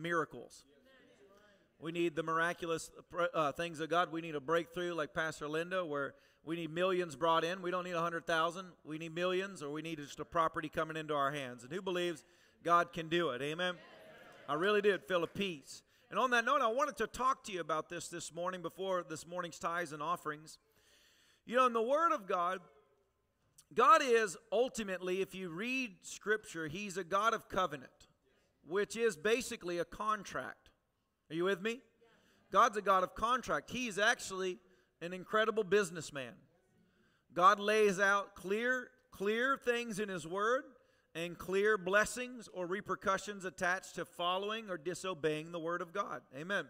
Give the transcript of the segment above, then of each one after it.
miracles. We need the miraculous uh, things of God. We need a breakthrough like Pastor Linda, where we need millions brought in. We don't need a hundred thousand. We need millions, or we need just a property coming into our hands. And who believes God can do it? Amen. I really did feel a peace. And on that note, I wanted to talk to you about this this morning before this morning's tithes and offerings. You know, in the Word of God, God is ultimately, if you read Scripture, He's a God of covenant, which is basically a contract. Are you with me? God's a God of contract. He's actually an incredible businessman. God lays out clear, clear things in His Word and clear blessings or repercussions attached to following or disobeying the Word of God. Amen.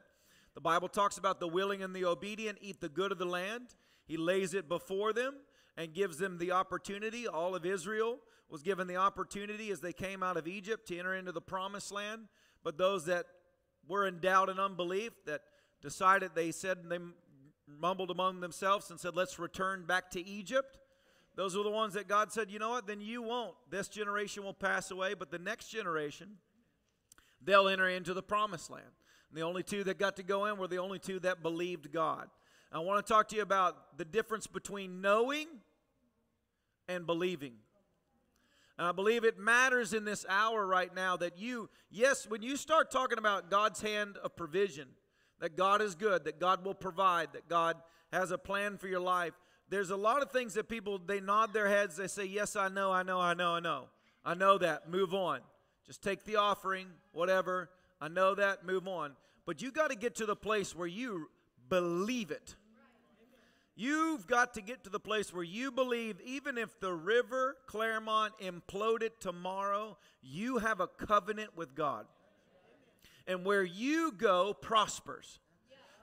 The Bible talks about the willing and the obedient eat the good of the land. He lays it before them and gives them the opportunity. All of Israel was given the opportunity as they came out of Egypt to enter into the promised land. But those that were in doubt and unbelief, that decided, they said, they mumbled among themselves and said, Let's return back to Egypt. Those were the ones that God said, You know what? Then you won't. This generation will pass away, but the next generation, they'll enter into the promised land. And the only two that got to go in were the only two that believed God. I want to talk to you about the difference between knowing and believing. And I believe it matters in this hour right now that you, yes, when you start talking about God's hand of provision, that God is good, that God will provide, that God has a plan for your life, there's a lot of things that people, they nod their heads, they say, Yes, I know, I know, I know, I know. I know that, move on. Just take the offering, whatever. I know that, move on. But you got to get to the place where you believe it. You've got to get to the place where you believe, even if the river Clermont imploded tomorrow, you have a covenant with God. And where you go prospers.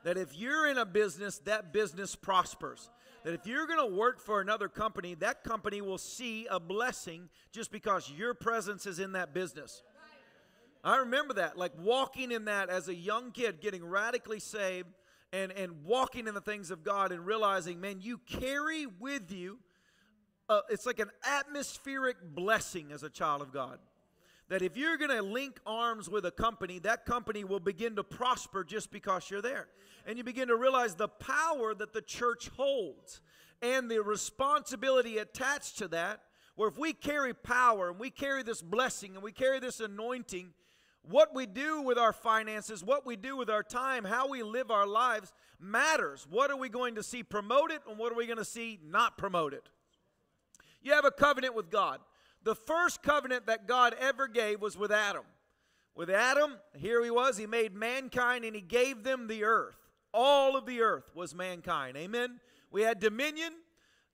That if you're in a business, that business prospers. That if you're going to work for another company, that company will see a blessing just because your presence is in that business. I remember that, like walking in that as a young kid, getting radically saved and, and walking in the things of God and realizing, man, you carry with you, uh, it's like an atmospheric blessing as a child of God. That if you're going to link arms with a company, that company will begin to prosper just because you're there. And you begin to realize the power that the church holds and the responsibility attached to that. Where if we carry power and we carry this blessing and we carry this anointing, what we do with our finances, what we do with our time, how we live our lives matters. What are we going to see promoted and what are we going to see not promoted? You have a covenant with God. The first covenant that God ever gave was with Adam. With Adam, here he was, he made mankind and he gave them the earth. All of the earth was mankind. Amen. We had dominion.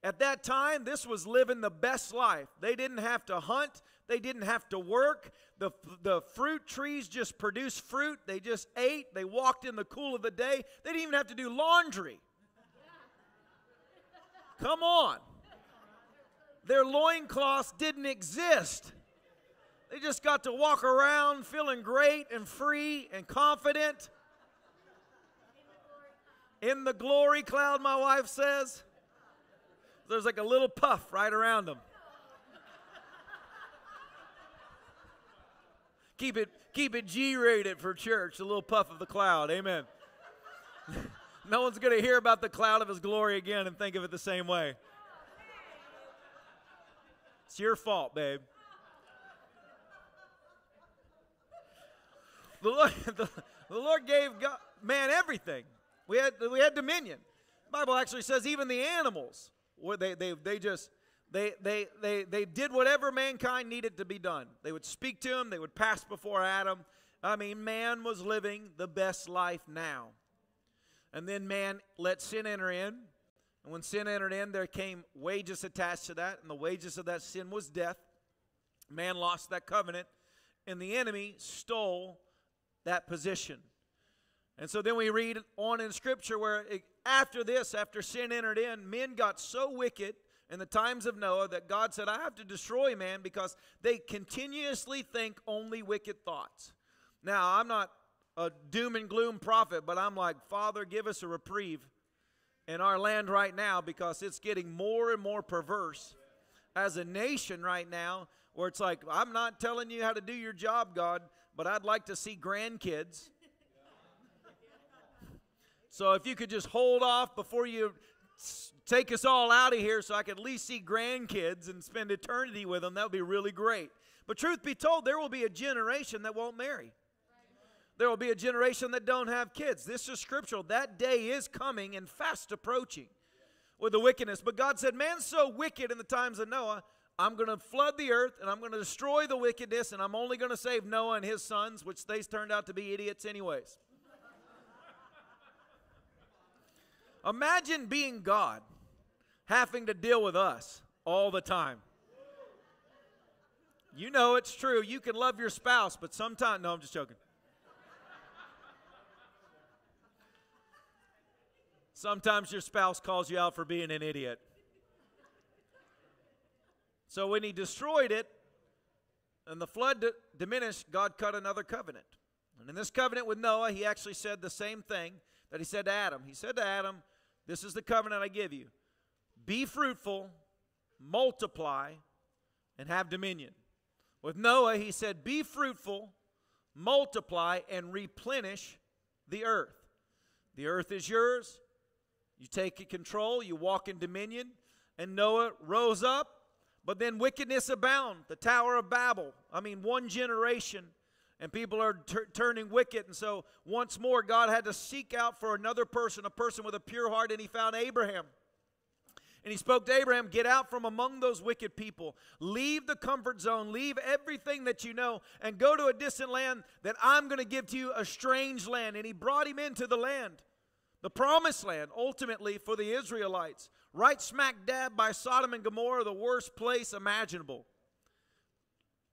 At that time, this was living the best life. They didn't have to hunt, they didn't have to work. The, the fruit trees just produced fruit. They just ate. They walked in the cool of the day. They didn't even have to do laundry. Come on. Their loincloths didn't exist. They just got to walk around feeling great and free and confident. In the glory cloud, my wife says. There's like a little puff right around them. Keep it, keep it G rated for church, a little puff of the cloud. Amen. no one's going to hear about the cloud of his glory again and think of it the same way. It's your fault, babe. The Lord, the, the Lord gave God, man everything. We had, we had dominion. The Bible actually says even the animals, they, they, they just they, they, they, they did whatever mankind needed to be done. They would speak to him, they would pass before Adam. I mean, man was living the best life now. And then man let sin enter in. And when sin entered in, there came wages attached to that. And the wages of that sin was death. Man lost that covenant. And the enemy stole that position. And so then we read on in Scripture where it, after this, after sin entered in, men got so wicked in the times of Noah that God said, I have to destroy man because they continuously think only wicked thoughts. Now, I'm not a doom and gloom prophet, but I'm like, Father, give us a reprieve in our land right now because it's getting more and more perverse as a nation right now where it's like, I'm not telling you how to do your job, God, but I'd like to see grandkids. So if you could just hold off before you take us all out of here so I could at least see grandkids and spend eternity with them, that would be really great. But truth be told, there will be a generation that won't marry. There will be a generation that don't have kids. This is scriptural. That day is coming and fast approaching with the wickedness. But God said, Man's so wicked in the times of Noah, I'm going to flood the earth and I'm going to destroy the wickedness and I'm only going to save Noah and his sons, which they turned out to be idiots, anyways. Imagine being God, having to deal with us all the time. You know it's true. You can love your spouse, but sometimes, no, I'm just joking. Sometimes your spouse calls you out for being an idiot. So when he destroyed it and the flood d- diminished, God cut another covenant. And in this covenant with Noah, he actually said the same thing that he said to Adam. He said to Adam, This is the covenant I give you be fruitful, multiply, and have dominion. With Noah, he said, Be fruitful, multiply, and replenish the earth. The earth is yours. You take control, you walk in dominion. And Noah rose up, but then wickedness abound. The Tower of Babel. I mean, one generation, and people are turning wicked. And so, once more, God had to seek out for another person, a person with a pure heart, and he found Abraham. And he spoke to Abraham, Get out from among those wicked people. Leave the comfort zone. Leave everything that you know and go to a distant land that I'm going to give to you, a strange land. And he brought him into the land, the promised land, ultimately for the Israelites, right smack dab by Sodom and Gomorrah, the worst place imaginable,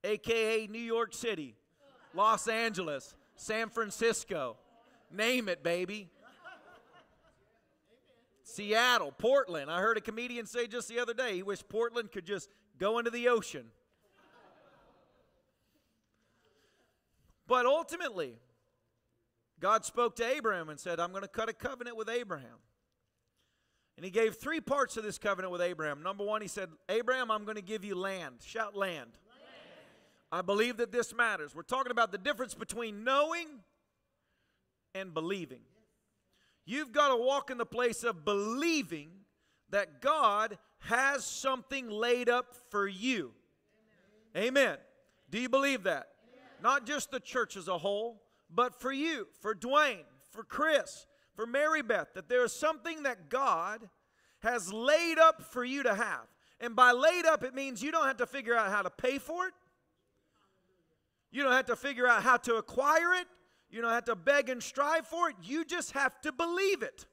aka New York City, Los Angeles, San Francisco. Name it, baby. Seattle, Portland. I heard a comedian say just the other day he wished Portland could just go into the ocean. But ultimately, God spoke to Abraham and said, I'm going to cut a covenant with Abraham. And he gave three parts of this covenant with Abraham. Number one, he said, Abraham, I'm going to give you land. Shout land. land. I believe that this matters. We're talking about the difference between knowing and believing. You've got to walk in the place of believing that God has something laid up for you. Amen. Amen. Do you believe that? Amen. Not just the church as a whole, but for you, for Dwayne, for Chris, for Mary Beth, that there is something that God has laid up for you to have. And by laid up, it means you don't have to figure out how to pay for it. You don't have to figure out how to acquire it. You don't have to beg and strive for it. You just have to believe it.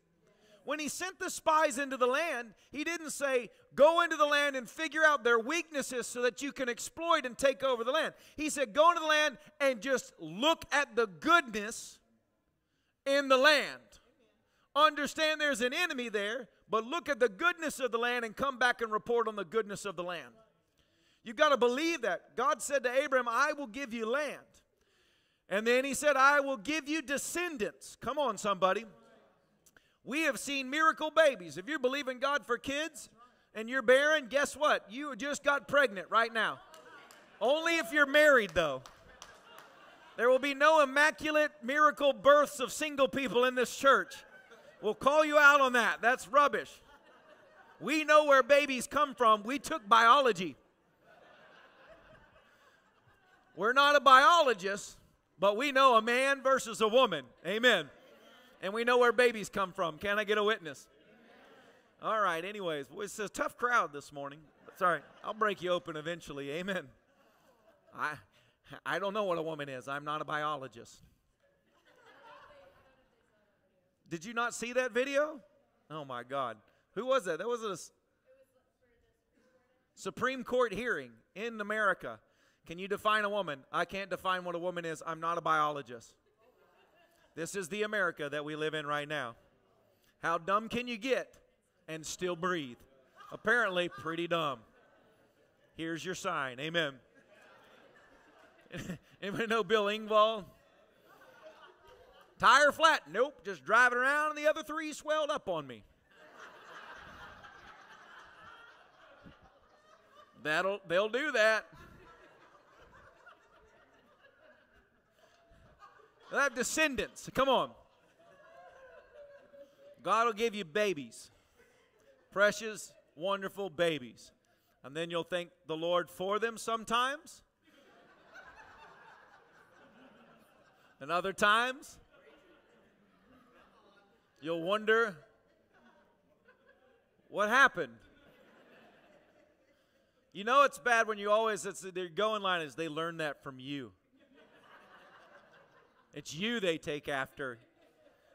When he sent the spies into the land, he didn't say, Go into the land and figure out their weaknesses so that you can exploit and take over the land. He said, Go into the land and just look at the goodness in the land. Understand there's an enemy there, but look at the goodness of the land and come back and report on the goodness of the land. You've got to believe that. God said to Abraham, I will give you land. And then he said, I will give you descendants. Come on, somebody. We have seen miracle babies. If you're believing God for kids and you're barren, guess what? You just got pregnant right now. Only if you're married, though. There will be no immaculate miracle births of single people in this church. We'll call you out on that. That's rubbish. We know where babies come from. We took biology. We're not a biologist, but we know a man versus a woman. Amen. And we know where babies come from. Can I get a witness? All right, anyways, it's a tough crowd this morning. Sorry, I'll break you open eventually. Amen. I, I don't know what a woman is. I'm not a biologist. Did you not see that video? Oh my God. Who was that? That was a Supreme Court hearing in America. Can you define a woman? I can't define what a woman is. I'm not a biologist. This is the America that we live in right now. How dumb can you get and still breathe? Apparently, pretty dumb. Here's your sign. Amen. Anybody know Bill Engvall? Tire flat? Nope. Just driving around, and the other three swelled up on me. That'll they'll do that. They'll have descendants. Come on. God will give you babies, precious, wonderful babies. And then you'll thank the Lord for them sometimes. and other times, you'll wonder what happened. You know it's bad when you always, it's, their going line is they learn that from you. It's you they take after.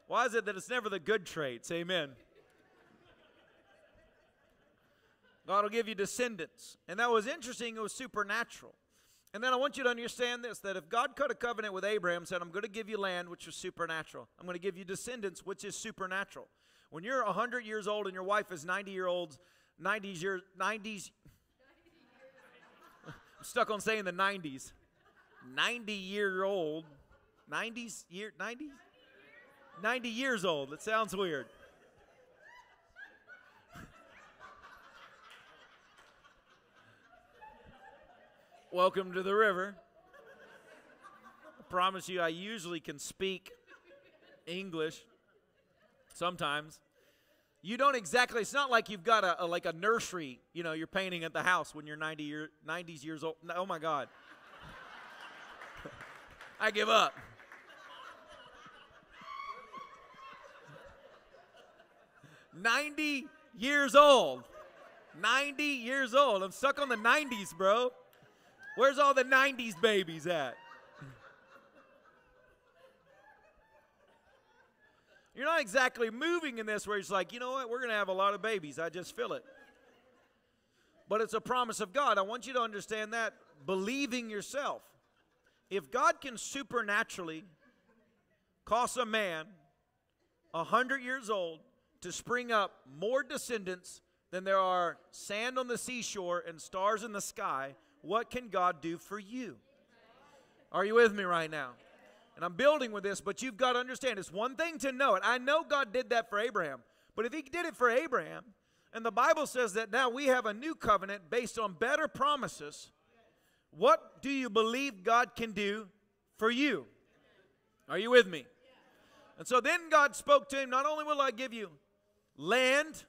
Why is it that it's never the good traits? Amen. God will give you descendants. And that was interesting, it was supernatural. And then I want you to understand this that if God cut a covenant with Abraham, said, I'm going to give you land, which was supernatural, I'm going to give you descendants, which is supernatural. When you're 100 years old and your wife is 90 year old, 90s years, 90s, I'm stuck on saying the 90s, 90 year old, 90s year, 90s? 90 years old. It sounds weird. Welcome to the river. I promise you, I usually can speak English sometimes. You don't exactly, it's not like you've got a, a, like a nursery, you know, you're painting at the house when you're 90 year, 90s years old. Oh my God. I give up. Ninety years old. 90 years old. I'm stuck on the 90s, bro. Where's all the 90s babies at? You're not exactly moving in this where it's like, you know what, we're going to have a lot of babies. I just feel it. But it's a promise of God. I want you to understand that. Believing yourself. If God can supernaturally cause a man a hundred years old to spring up more descendants than there are sand on the seashore and stars in the sky, what can God do for you? Are you with me right now? And I'm building with this, but you've got to understand it's one thing to know it. I know God did that for Abraham, but if He did it for Abraham, and the Bible says that now we have a new covenant based on better promises, what do you believe God can do for you? Are you with me? And so then God spoke to him, Not only will I give you land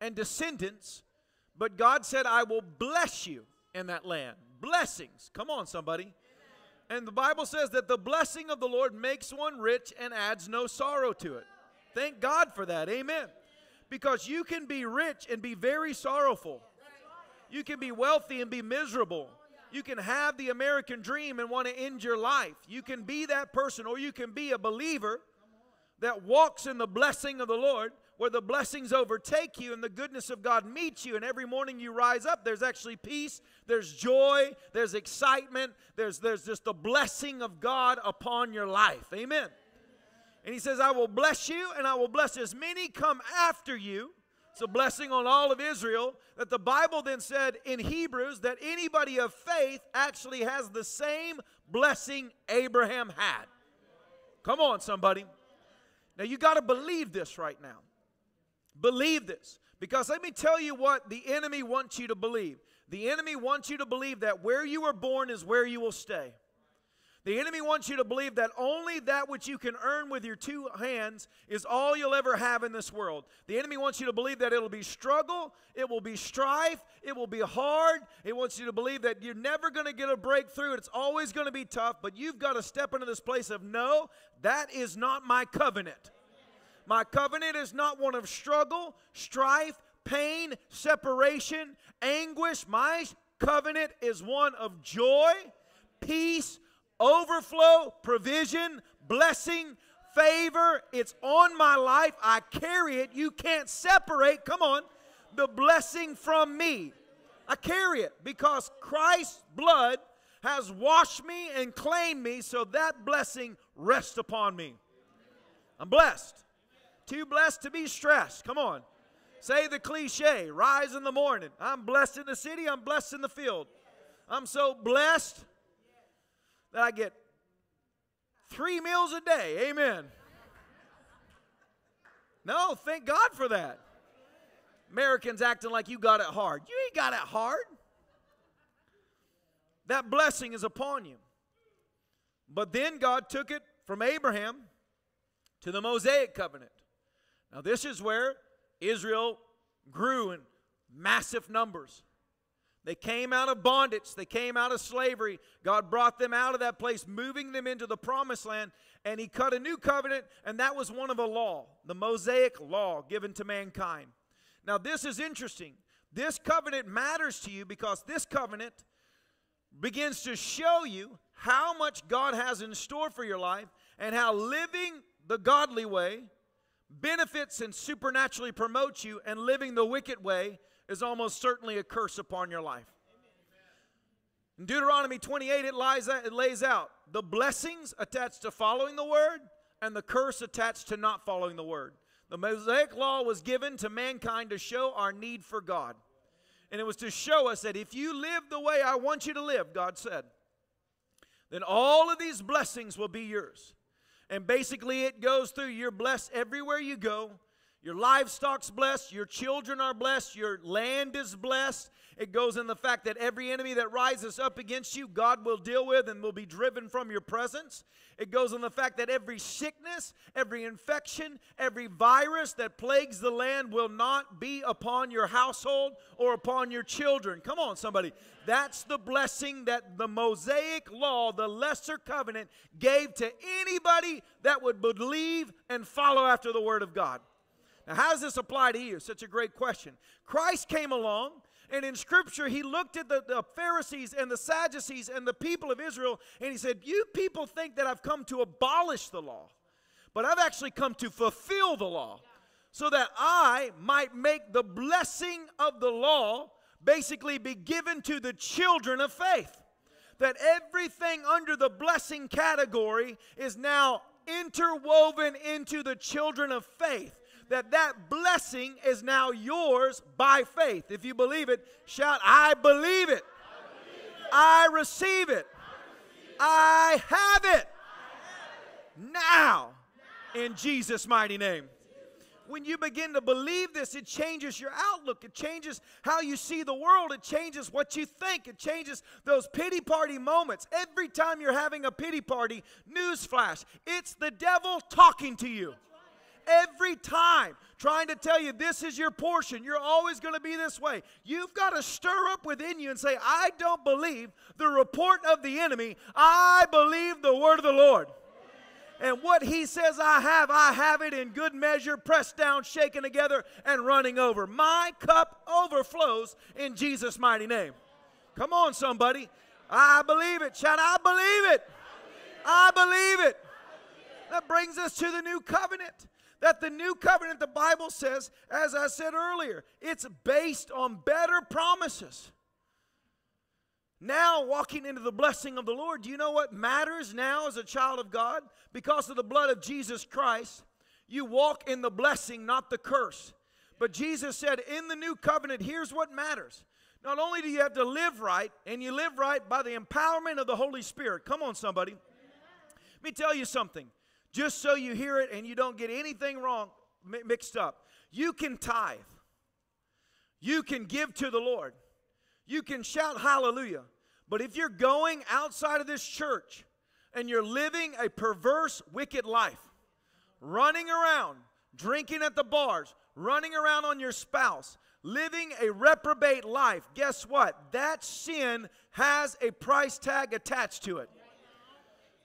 and descendants, but God said, I will bless you in that land. Blessings. Come on, somebody. And the Bible says that the blessing of the Lord makes one rich and adds no sorrow to it. Thank God for that. Amen. Because you can be rich and be very sorrowful. You can be wealthy and be miserable. You can have the American dream and want to end your life. You can be that person, or you can be a believer that walks in the blessing of the Lord, where the blessings overtake you and the goodness of God meets you. And every morning you rise up, there's actually peace, there's joy, there's excitement, there's, there's just the blessing of God upon your life. Amen. And he says, I will bless you and I will bless as many come after you. It's a blessing on all of Israel. That the Bible then said in Hebrews that anybody of faith actually has the same blessing Abraham had. Come on, somebody. Now you got to believe this right now. Believe this. Because let me tell you what the enemy wants you to believe. The enemy wants you to believe that where you were born is where you will stay. The enemy wants you to believe that only that which you can earn with your two hands is all you'll ever have in this world. The enemy wants you to believe that it'll be struggle, it will be strife, it will be hard. It wants you to believe that you're never going to get a breakthrough, it's always going to be tough, but you've got to step into this place of no, that is not my covenant. My covenant is not one of struggle, strife, pain, separation, anguish. My covenant is one of joy, peace, overflow, provision, blessing, favor. It's on my life. I carry it. You can't separate, come on, the blessing from me. I carry it because Christ's blood has washed me and claimed me, so that blessing rests upon me. I'm blessed. Too blessed to be stressed. Come on. Say the cliche rise in the morning. I'm blessed in the city, I'm blessed in the field. I'm so blessed that I get three meals a day. Amen. No, thank God for that. Americans acting like you got it hard. You ain't got it hard. That blessing is upon you. But then God took it from Abraham to the Mosaic covenant. Now, this is where Israel grew in massive numbers. They came out of bondage, they came out of slavery. God brought them out of that place, moving them into the promised land, and He cut a new covenant, and that was one of a law, the Mosaic law given to mankind. Now, this is interesting. This covenant matters to you because this covenant begins to show you how much God has in store for your life and how living the godly way benefits and supernaturally promotes you, and living the wicked way is almost certainly a curse upon your life. In Deuteronomy 28, it, lies, it lays out the blessings attached to following the word and the curse attached to not following the word. The Mosaic law was given to mankind to show our need for God. And it was to show us that if you live the way I want you to live, God said, then all of these blessings will be yours. And basically, it goes through you're blessed everywhere you go. Your livestock's blessed, your children are blessed, your land is blessed. It goes in the fact that every enemy that rises up against you, God will deal with and will be driven from your presence. It goes in the fact that every sickness, every infection, every virus that plagues the land will not be upon your household or upon your children. Come on, somebody. That's the blessing that the Mosaic law, the lesser covenant, gave to anybody that would believe and follow after the Word of God. Now, how does this apply to you? Such a great question. Christ came along, and in Scripture, he looked at the, the, Pharisees and the Sadducees and the people of Israel, and he said, You people think that I've come to abolish the law, but I've actually come to fulfill the law so that I might make the blessing of the law basically be given to the children of faith. That everything under the blessing category is now interwoven into the children of faith that that blessing is now yours by faith. If you believe it, shout, I believe it. I, receive it. I have it. Now, in Jesus' mighty name. When you begin to believe this, it changes your outlook. It changes how you see the world. It changes what you think. It changes those pity party moments. Every time you're having a pity party, newsflash, it's the devil talking to you every time trying to tell you this is your portion. You're always going to be this way. You've got to stir up within you and say, I don't believe the report of the enemy. I believe the word of the Lord. And what he says I have, I have it in good measure, pressed down, shaken together, and running over. My cup overflows in Jesus' mighty name. Come on, somebody. I believe it. Shout, I believe it. I believe it. That brings us to the new covenant. That the new covenant, the Bible says, as I said earlier, it's based on better promises. Now, walking into the blessing of the Lord, do you know what matters now as a child of God? Because of the blood of Jesus Christ, you walk in the blessing, not the curse. But Jesus said, in the new covenant, here's what matters. Not only do you have to live right, and you live right by the empowerment of the Holy Spirit. Come on, somebody. Let me tell you something just so you hear it and you don't get anything wrong mixed up. You can tithe. You can give to the Lord. You can shout hallelujah. But if you're going outside of this church and you're living a perverse, wicked life, running around, drinking at the bars, running around on your spouse, living a reprobate life, guess what? That sin has a price tag attached to it.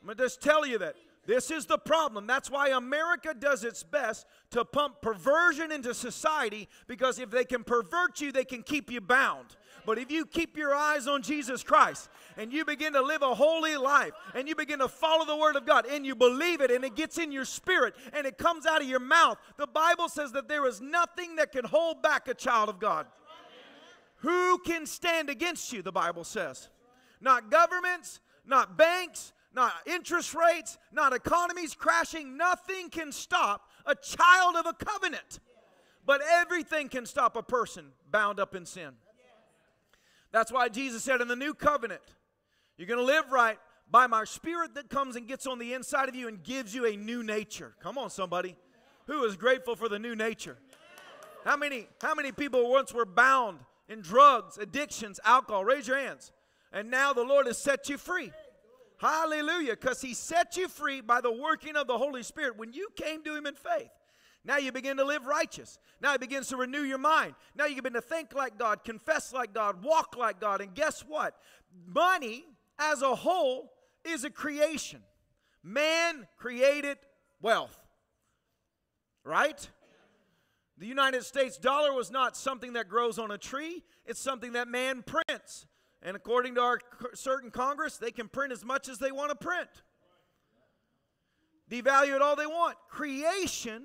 I'm to just tell you that. This is the problem. That's why America does its best to pump perversion into society because if they can pervert you, they can keep you bound. But if you keep your eyes on Jesus Christ and you begin to live a holy life and you begin to follow the Word of God and you believe it and it gets in your spirit and it comes out of your mouth, the Bible says that there is nothing that can hold back a child of God. Who can stand against you, the Bible says? Not governments, not banks, not interest rates, not economies crashing. Nothing can stop a child of a covenant. But everything can stop a person bound up in sin. That's why Jesus said in the new covenant, you're going to live right by my spirit that comes and gets on the inside of you and gives you a new nature. Come on, somebody. Who is grateful for the new nature? How many, how many people once were bound in drugs, addictions, alcohol? Raise your hands. And now the Lord has set you free. Hallelujah. Because he set you free by the working of the Holy Spirit when you came to him in faith. Now you begin to live righteous. Now it begins to renew your mind. Now you begin to think like God, confess like God, walk like God. And guess what? Money as a whole is a creation. Man created wealth. Right? The United States dollar was not something that grows on a tree, it's something that man prints. And according to our certain Congress, they can print as much as they want to print. Devalue it all they want. Creation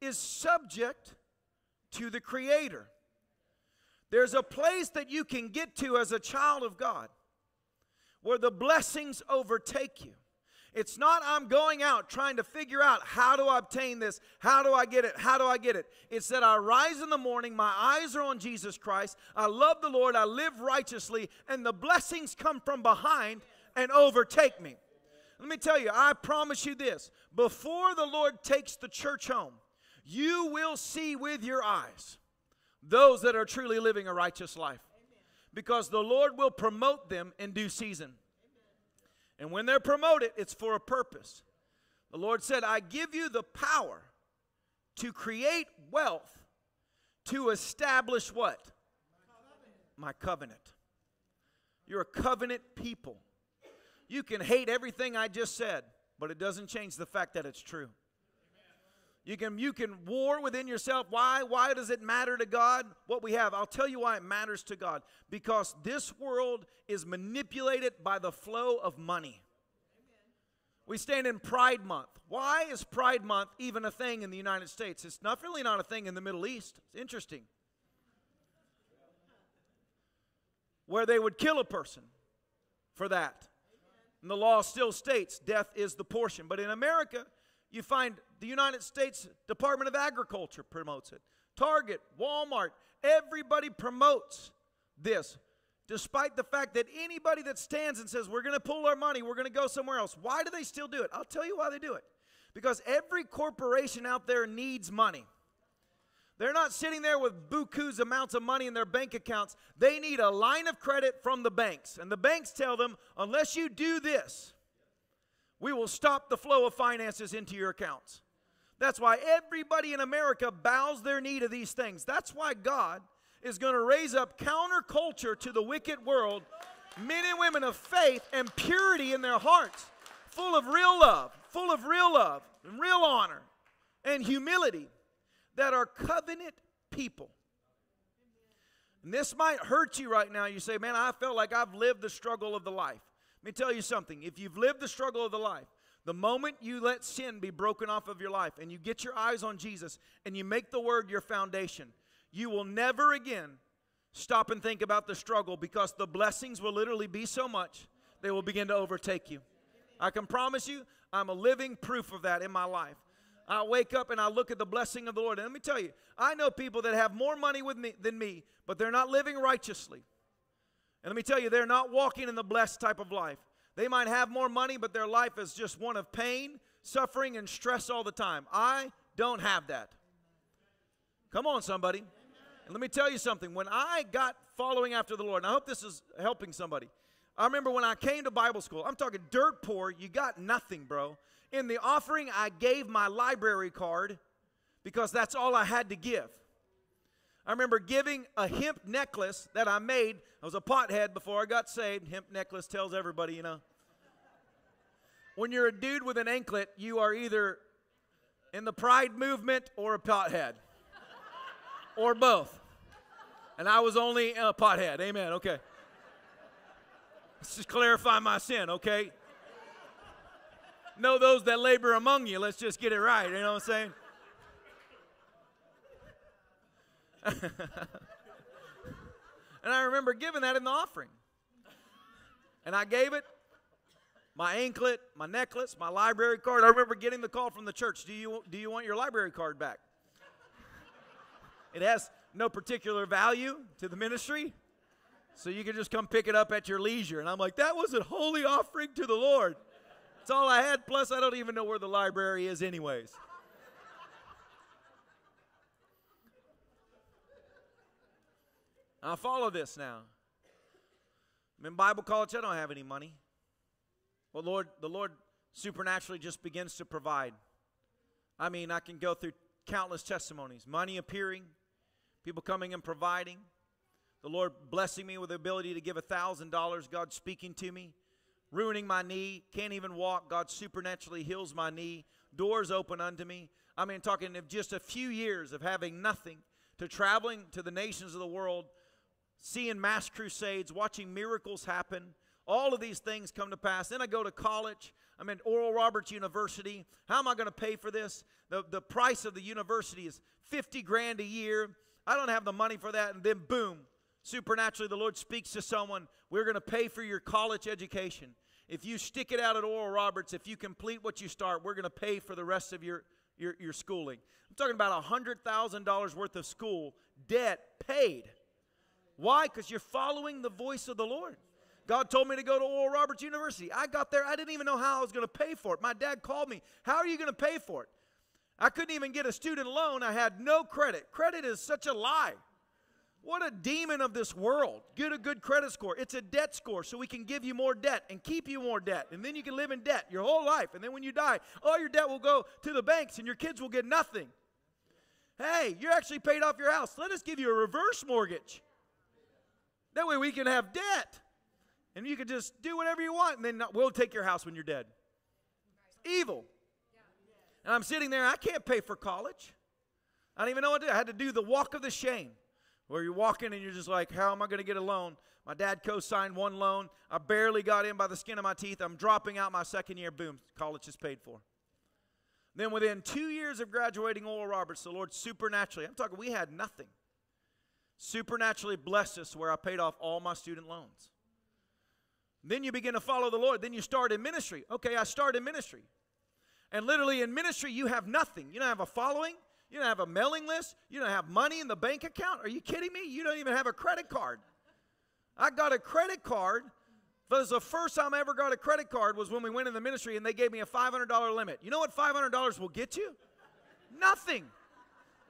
is subject to the Creator. There's a place that you can get to as a child of God where the blessings overtake you. It's not I'm going out trying to figure out how do I obtain this? How do I get it? How do I get it? It's that I rise in the morning, my eyes are on Jesus Christ, I love the Lord, I live righteously, and the blessings come from behind and overtake me. Let me tell you, I promise you this before the Lord takes the church home, you will see with your eyes those that are truly living a righteous life. Because the Lord will promote them in due season. And when they're promoted, it's for a purpose. The Lord said, I give you the power to create wealth to establish what? My covenant. You're a covenant people. You can hate everything I just said, but it doesn't change the fact that it's true. You can, you can war within yourself. Why? Why does it matter to God what we have? I'll tell you why it matters to God. Because this world is manipulated by the flow of money. We stand in Pride Month. Why is Pride Month even a thing in the United States? It's not really not a thing in the Middle East. It's interesting. Where they would kill a person for that. And the law still states death is the portion. But in America, you find the United States Department of Agriculture promotes it. Target, Walmart, everybody promotes this. Despite the fact that anybody that stands and says, we're going to pull our money, we're going to go somewhere else, why do they still do it? I'll tell you why they do it. Because every corporation out there needs money. They're not sitting there with buku's amounts of money in their bank accounts. They need a line of credit from the banks. And the banks tell them, unless you do this, we will stop the flow of finances into your accounts. That's why everybody in America bows their knee to these things. That's why God is going to raise up counterculture to the wicked world, men and women of faith and purity in their hearts, full of real love, full of real love and real honor and humility, that are covenant people. And this might hurt you right now. You say, Man, I felt like I've lived the struggle of the life. Let me tell you something. If you've lived the struggle of the life, the moment you let sin be broken off of your life and you get your eyes on Jesus and you make the word your foundation, you will never again stop and think about the struggle because the blessings will literally be so much they will begin to overtake you. I can promise you, I'm a living proof of that in my life. I wake up and I look at the blessing of the Lord. And let me tell you, I know people that have more money with me than me, but they're not living righteously. And let me tell you, they're not walking in the blessed type of life. They might have more money, but their life is just one of pain, suffering, and stress all the time. I don't have that. Come on, somebody. And let me tell you something. When I got following after the Lord, and I hope this is helping somebody. I remember when I came to Bible school, I'm talking dirt poor, you got nothing, bro. In the offering, I gave my library card because that's all I had to give. I remember giving a hemp necklace that I made. I was a pothead before I got saved. Hemp necklace tells everybody, you know. When you're a dude with an anklet, you are either in the pride movement or a pothead, or both. And I was only a pothead. Amen. Okay. Let's just clarify my sin, okay? Know those that labor among you. Let's just get it right. You know what I'm saying? and I remember giving that in the offering. And I gave it my anklet, my necklace, my library card. I remember getting the call from the church Do you, do you want your library card back? It has no particular value to the ministry, so you can just come pick it up at your leisure. And I'm like, That was a holy offering to the Lord. It's all I had. Plus, I don't even know where the library is, anyways. I follow this now. I'm in Bible college, I don't have any money. Well, Lord, the Lord supernaturally just begins to provide. I mean, I can go through countless testimonies money appearing, people coming and providing, the Lord blessing me with the ability to give a $1,000, God speaking to me, ruining my knee, can't even walk, God supernaturally heals my knee, doors open unto me. I mean, talking of just a few years of having nothing to traveling to the nations of the world, seeing mass crusades, watching miracles happen. All of these things come to pass. Then I go to college. I'm at Oral Roberts University. How am I going to pay for this? The, the price of the university is 50 grand a year. I don't have the money for that. And then, boom, supernaturally, the Lord speaks to someone. We're going to pay for your college education. If you stick it out at Oral Roberts, if you complete what you start, we're going to pay for the rest of your, your, your schooling. I'm talking about $100,000 worth of school debt paid. Why? Because you're following the voice of the Lord. God told me to go to Oral Roberts University. I got there, I didn't even know how I was going to pay for it. My dad called me, How are you going to pay for it? I couldn't even get a student loan. I had no credit. Credit is such a lie. What a demon of this world. Get a good credit score. It's a debt score, so we can give you more debt and keep you more debt. And then you can live in debt your whole life. And then when you die, all your debt will go to the banks and your kids will get nothing. Hey, you actually paid off your house. Let us give you a reverse mortgage. That way we can have debt. And you can just do whatever you want, and then we'll take your house when you're dead. It's evil. And I'm sitting there, I can't pay for college. I don't even know what to do. I had to do the walk of the shame, where you're walking and you're just like, how am I going to get a loan? My dad co signed one loan. I barely got in by the skin of my teeth. I'm dropping out my second year. Boom, college is paid for. Then within two years of graduating Oral Roberts, the Lord supernaturally, I'm talking, we had nothing supernaturally blessed us where I paid off all my student loans. Then you begin to follow the Lord. Then you start in ministry. Okay, I start in ministry. And literally in ministry, you have nothing. You don't have a following. You don't have a mailing list. You don't have money in the bank account. Are you kidding me? You don't even have a credit card. I got a credit card. But the first time I ever got a credit card was when we went in the ministry and they gave me a $500 limit. You know what $500 will get you? Nothing.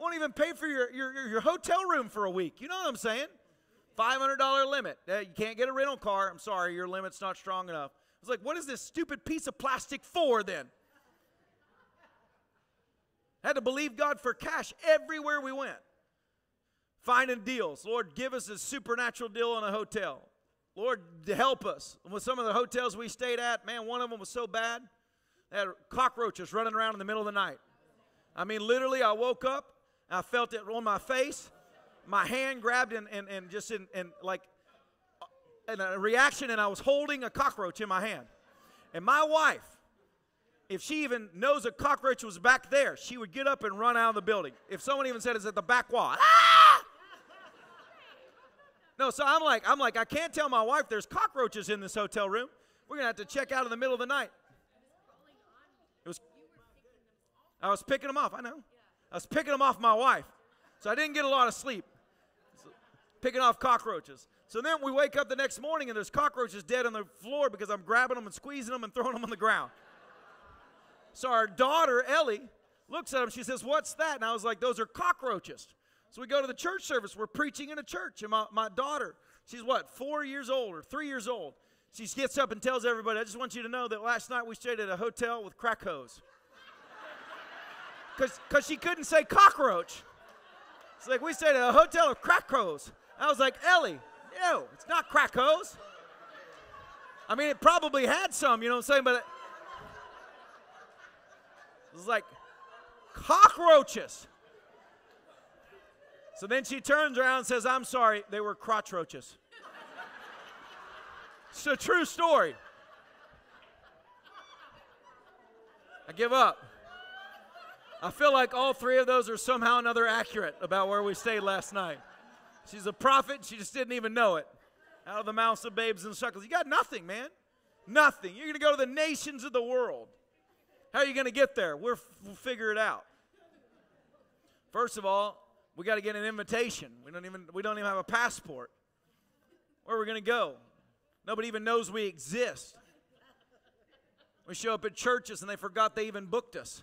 Won't even pay for your, your, your hotel room for a week. You know what I'm saying? $500 limit. Uh, you can't get a rental car. I'm sorry, your limit's not strong enough. I was like, what is this stupid piece of plastic for then? Had to believe God for cash everywhere we went. Finding deals. Lord, give us a supernatural deal on a hotel. Lord, help us. with some of the hotels we stayed at, man, one of them was so bad. They had cockroaches running around in the middle of the night. I mean, literally, I woke up I felt it on my face. My hand grabbed and, and, and just in, in like in a reaction, and I was holding a cockroach in my hand. And my wife, if she even knows a cockroach was back there, she would get up and run out of the building. If someone even said it's at the back wall, ah! No, so I'm like, I'm like, I can't tell my wife there's cockroaches in this hotel room. We're gonna have to check out in the middle of the night. It was. I was picking them off. I know. I was picking them off my wife. So I didn't get a lot of sleep. So, picking off cockroaches. So then we wake up the next morning and there's cockroaches dead on the floor because I'm grabbing them and squeezing them and throwing them on the ground. So our daughter, Ellie, looks at them. She says, What's that? And I was like, Those are cockroaches. So we go to the church service. We're preaching in a church. And my, my daughter, she's what, four years old or three years old. She gets up and tells everybody, I just want you to know that last night we stayed at a hotel with crack hose because she couldn't say cockroach. It's like we stayed at a hotel of crack hose. I was like, Ellie, no, it's not crack hose. I mean, it probably had some, you know what I'm saying? But it, it was like cockroaches. So then she turns around and says, I'm sorry, they were crotch roaches. It's a true story. I give up. I feel like all three of those are somehow another accurate about where we stayed last night. She's a prophet, she just didn't even know it. Out of the mouths of babes and suckles. You got nothing, man. Nothing. You're going to go to the nations of the world. How are you going to get there? We're, we'll figure it out. First of all, we got to get an invitation. We don't even we don't even have a passport. Where are we going to go? Nobody even knows we exist. We show up at churches and they forgot they even booked us.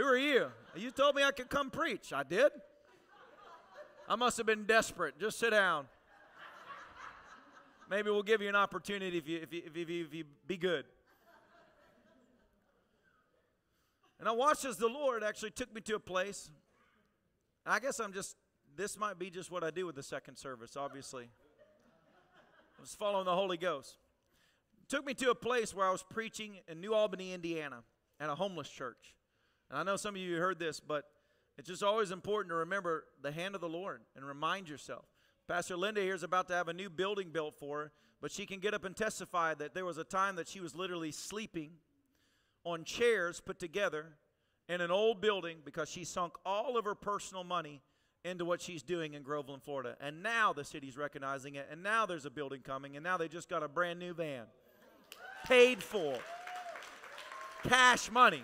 Who are you? You told me I could come preach. I did. I must have been desperate. Just sit down. Maybe we'll give you an opportunity if you, if you, if you, if you be good. And I watched as the Lord actually took me to a place. I guess I'm just, this might be just what I do with the second service, obviously. I was following the Holy Ghost. Took me to a place where I was preaching in New Albany, Indiana, at a homeless church. And I know some of you heard this, but it's just always important to remember the hand of the Lord and remind yourself. Pastor Linda here is about to have a new building built for her, but she can get up and testify that there was a time that she was literally sleeping on chairs put together in an old building because she sunk all of her personal money into what she's doing in Groveland, Florida. And now the city's recognizing it, and now there's a building coming, and now they just got a brand new van. Paid for. Cash money.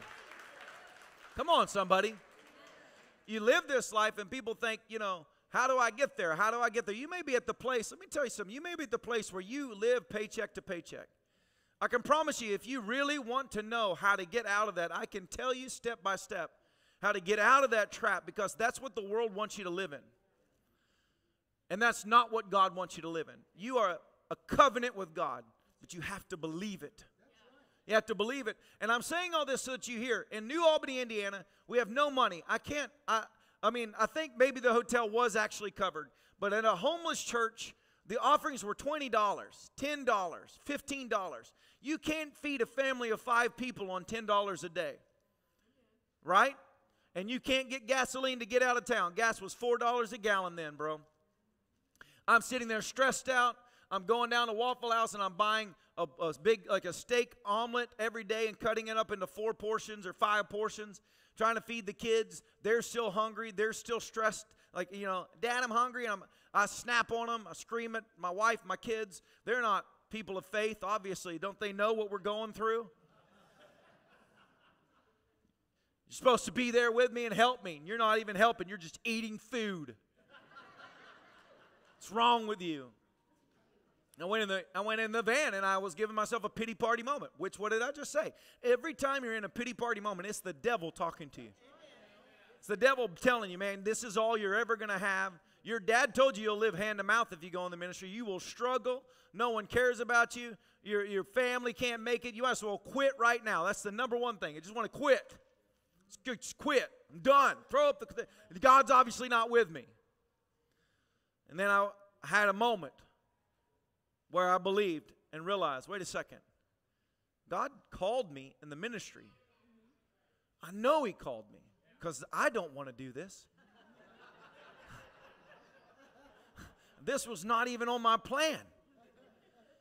Come on, somebody. You live this life, and people think, you know, how do I get there? How do I get there? You may be at the place, let me tell you something, you may be at the place where you live paycheck to paycheck. I can promise you, if you really want to know how to get out of that, I can tell you step by step how to get out of that trap because that's what the world wants you to live in. And that's not what God wants you to live in. You are a covenant with God, but you have to believe it. You have to believe it. And I'm saying all this so that you hear. In New Albany, Indiana, we have no money. I can't, I, I mean, I think maybe the hotel was actually covered, but in a homeless church, the offerings were $20, $10, $15. You can't feed a family of five people on $10 a day. Right? And you can't get gasoline to get out of town. Gas was $4 a gallon then, bro. I'm sitting there stressed out. I'm going down to Waffle House and I'm buying a, a, big, like a steak omelet every day and cutting it up into four portions or five portions, trying to feed the kids. They're still hungry. They're still stressed. Like, you know, Dad, I'm hungry. And I'm, I snap on them. I scream at my wife, my kids. They're not people of faith, obviously. Don't they know what we're going through? You're supposed to be there with me and help me. And you're not even helping, you're just eating food. What's wrong with you? I went in the I went in the van and I was giving myself a pity party moment. Which what did I just say? Every time you're in a pity party moment, it's the devil talking to you. It's the devil telling you, man, this is all you're ever gonna have. Your dad told you you'll live hand to mouth if you go in the ministry. You will struggle. No one cares about you. Your, your family can't make it. You might as well quit right now. That's the number one thing. You just want to quit. Just quit. I'm done. Throw up the. God's obviously not with me. And then I had a moment where I believed and realized wait a second. God called me in the ministry. I know He called me because I don't want to do this. this was not even on my plan.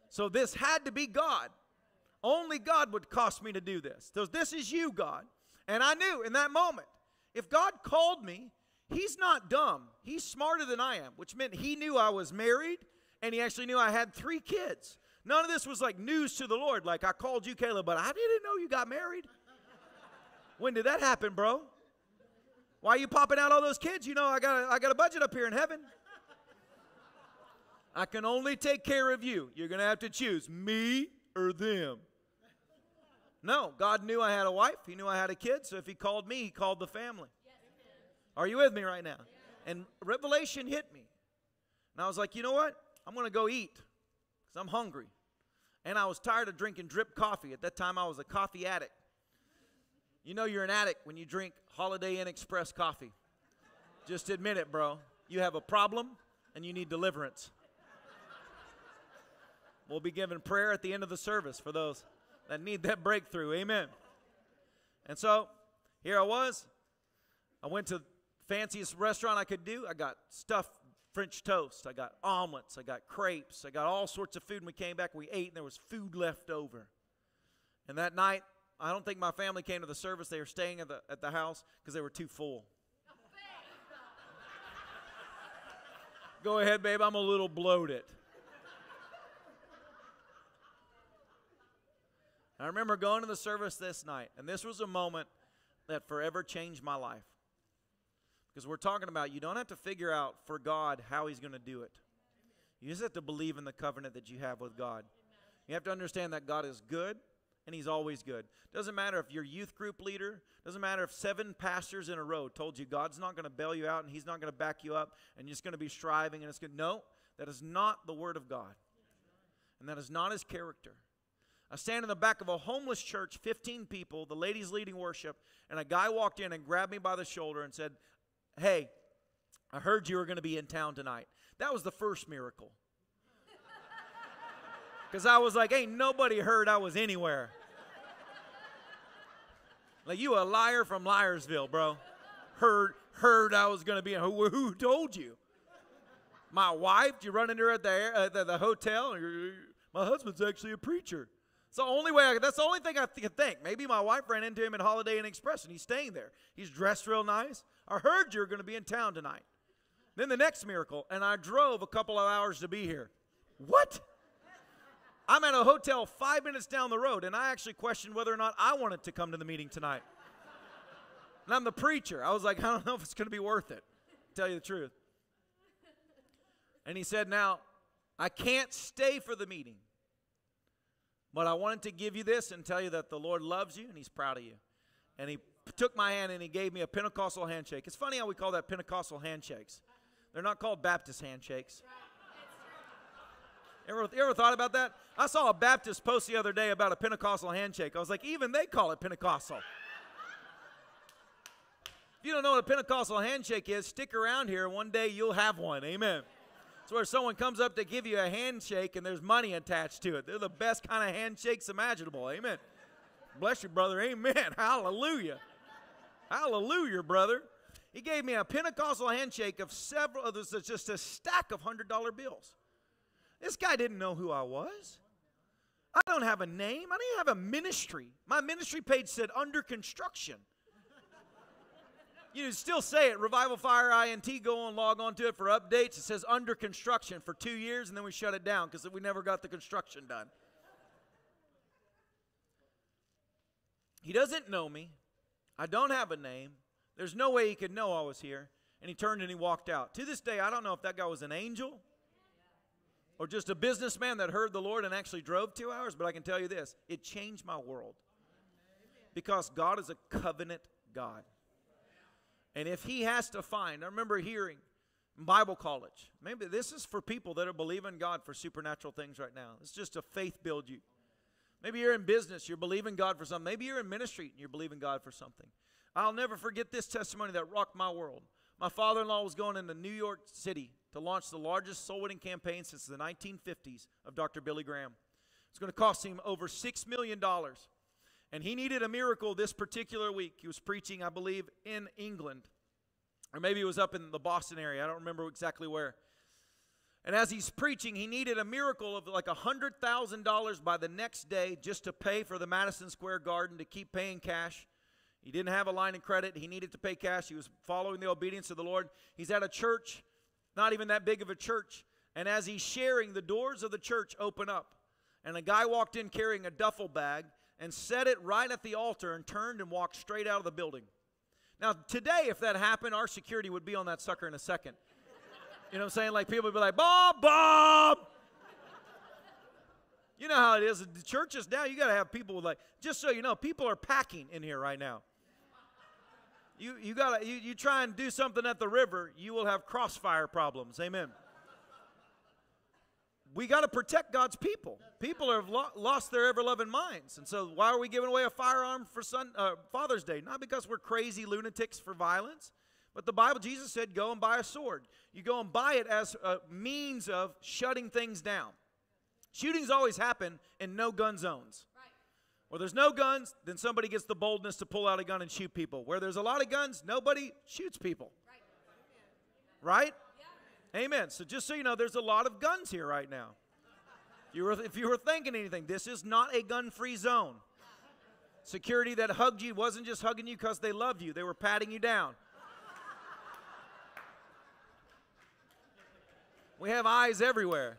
So this had to be God. Only God would cost me to do this. So this is you, God. And I knew in that moment, if God called me, He's not dumb. He's smarter than I am, which meant He knew I was married and He actually knew I had three kids. None of this was like news to the Lord. Like, I called you, Caleb, but I didn't know you got married. when did that happen, bro? Why are you popping out all those kids? You know, I got a, I got a budget up here in heaven. I can only take care of you. You're going to have to choose me or them. No, God knew I had a wife. He knew I had a kid. So if He called me, He called the family. Are you with me right now? And revelation hit me. And I was like, you know what? I'm going to go eat because I'm hungry. And I was tired of drinking drip coffee. At that time, I was a coffee addict. You know you're an addict when you drink Holiday Inn Express coffee. Just admit it, bro. You have a problem and you need deliverance. We'll be giving prayer at the end of the service for those that need that breakthrough. Amen. And so here I was. I went to fanciest restaurant I could do. I got stuffed French toast. I got omelets. I got crepes. I got all sorts of food. And we came back, we ate, and there was food left over. And that night, I don't think my family came to the service. They were staying at the, at the house because they were too full. Go ahead, babe. I'm a little bloated. I remember going to the service this night, and this was a moment that forever changed my life. Because we're talking about you don't have to figure out for God how He's going to do it. You just have to believe in the covenant that you have with God. You have to understand that God is good and He's always good. Doesn't matter if your youth group leader, doesn't matter if seven pastors in a row told you God's not going to bail you out and He's not going to back you up and you're just going to be striving and it's to. No, that is not the Word of God. and that is not his character. I stand in the back of a homeless church, 15 people, the ladies leading worship, and a guy walked in and grabbed me by the shoulder and said, Hey, I heard you were going to be in town tonight. That was the first miracle. Because I was like, Ain't nobody heard I was anywhere. Like, you a liar from Liarsville, bro. Heard, heard I was going to be. Who, who told you? My wife? You run into her at the, uh, the, the hotel? My husband's actually a preacher. It's the only way. I, that's the only thing I can think. Maybe my wife ran into him at Holiday Inn Express and he's staying there. He's dressed real nice. I heard you're going to be in town tonight. Then the next miracle, and I drove a couple of hours to be here. What? I'm at a hotel five minutes down the road, and I actually questioned whether or not I wanted to come to the meeting tonight. And I'm the preacher. I was like, I don't know if it's going to be worth it. Tell you the truth. And he said, Now, I can't stay for the meeting. But I wanted to give you this and tell you that the Lord loves you and He's proud of you. And He took my hand and He gave me a Pentecostal handshake. It's funny how we call that Pentecostal handshakes. They're not called Baptist handshakes. Ever, ever thought about that? I saw a Baptist post the other day about a Pentecostal handshake. I was like, even they call it Pentecostal. If you don't know what a Pentecostal handshake is, stick around here. One day you'll have one. Amen. It's where someone comes up to give you a handshake and there's money attached to it. They're the best kind of handshakes imaginable. Amen. Bless you, brother. Amen. Hallelujah. Hallelujah, brother. He gave me a Pentecostal handshake of several, there's just a stack of $100 bills. This guy didn't know who I was. I don't have a name. I don't even have a ministry. My ministry page said under construction you still say it, Revival Fire INT, go and log on to it for updates. It says under construction for two years, and then we shut it down because we never got the construction done. He doesn't know me. I don't have a name. There's no way he could know I was here. And he turned and he walked out. To this day, I don't know if that guy was an angel or just a businessman that heard the Lord and actually drove two hours, but I can tell you this it changed my world. Because God is a covenant God. And if he has to find, I remember hearing Bible college, maybe this is for people that are believing God for supernatural things right now. It's just a faith build you. Maybe you're in business, you're believing God for something. Maybe you're in ministry and you're believing God for something. I'll never forget this testimony that rocked my world. My father in law was going into New York City to launch the largest soul winning campaign since the 1950s of Dr. Billy Graham. It's going to cost him over $6 million. And he needed a miracle this particular week. He was preaching, I believe, in England. Or maybe it was up in the Boston area. I don't remember exactly where. And as he's preaching, he needed a miracle of like $100,000 by the next day just to pay for the Madison Square Garden to keep paying cash. He didn't have a line of credit. He needed to pay cash. He was following the obedience of the Lord. He's at a church, not even that big of a church. And as he's sharing, the doors of the church open up. And a guy walked in carrying a duffel bag and set it right at the altar and turned and walked straight out of the building. Now, today, if that happened, our security would be on that sucker in a second. You know what I'm saying? Like, people be like, Bob, Bob! You know how it is. The churches now, you got to have people with like, just so you know, people are packing in here right now. You, you, gotta, you, you try and do something at the river, you will have crossfire problems. Amen we got to protect God's people. People have lo- lost their ever loving minds. And so, why are we giving away a firearm for son, uh, Father's Day? Not because we're crazy lunatics for violence, but the Bible, Jesus said, go and buy a sword. You go and buy it as a means of shutting things down. Shootings always happen in no gun zones. Right. Where there's no guns, then somebody gets the boldness to pull out a gun and shoot people. Where there's a lot of guns, nobody shoots people. Right? right? Amen. So just so you know, there's a lot of guns here right now. If you were, if you were thinking anything, this is not a gun free zone. Security that hugged you wasn't just hugging you because they loved you, they were patting you down. We have eyes everywhere.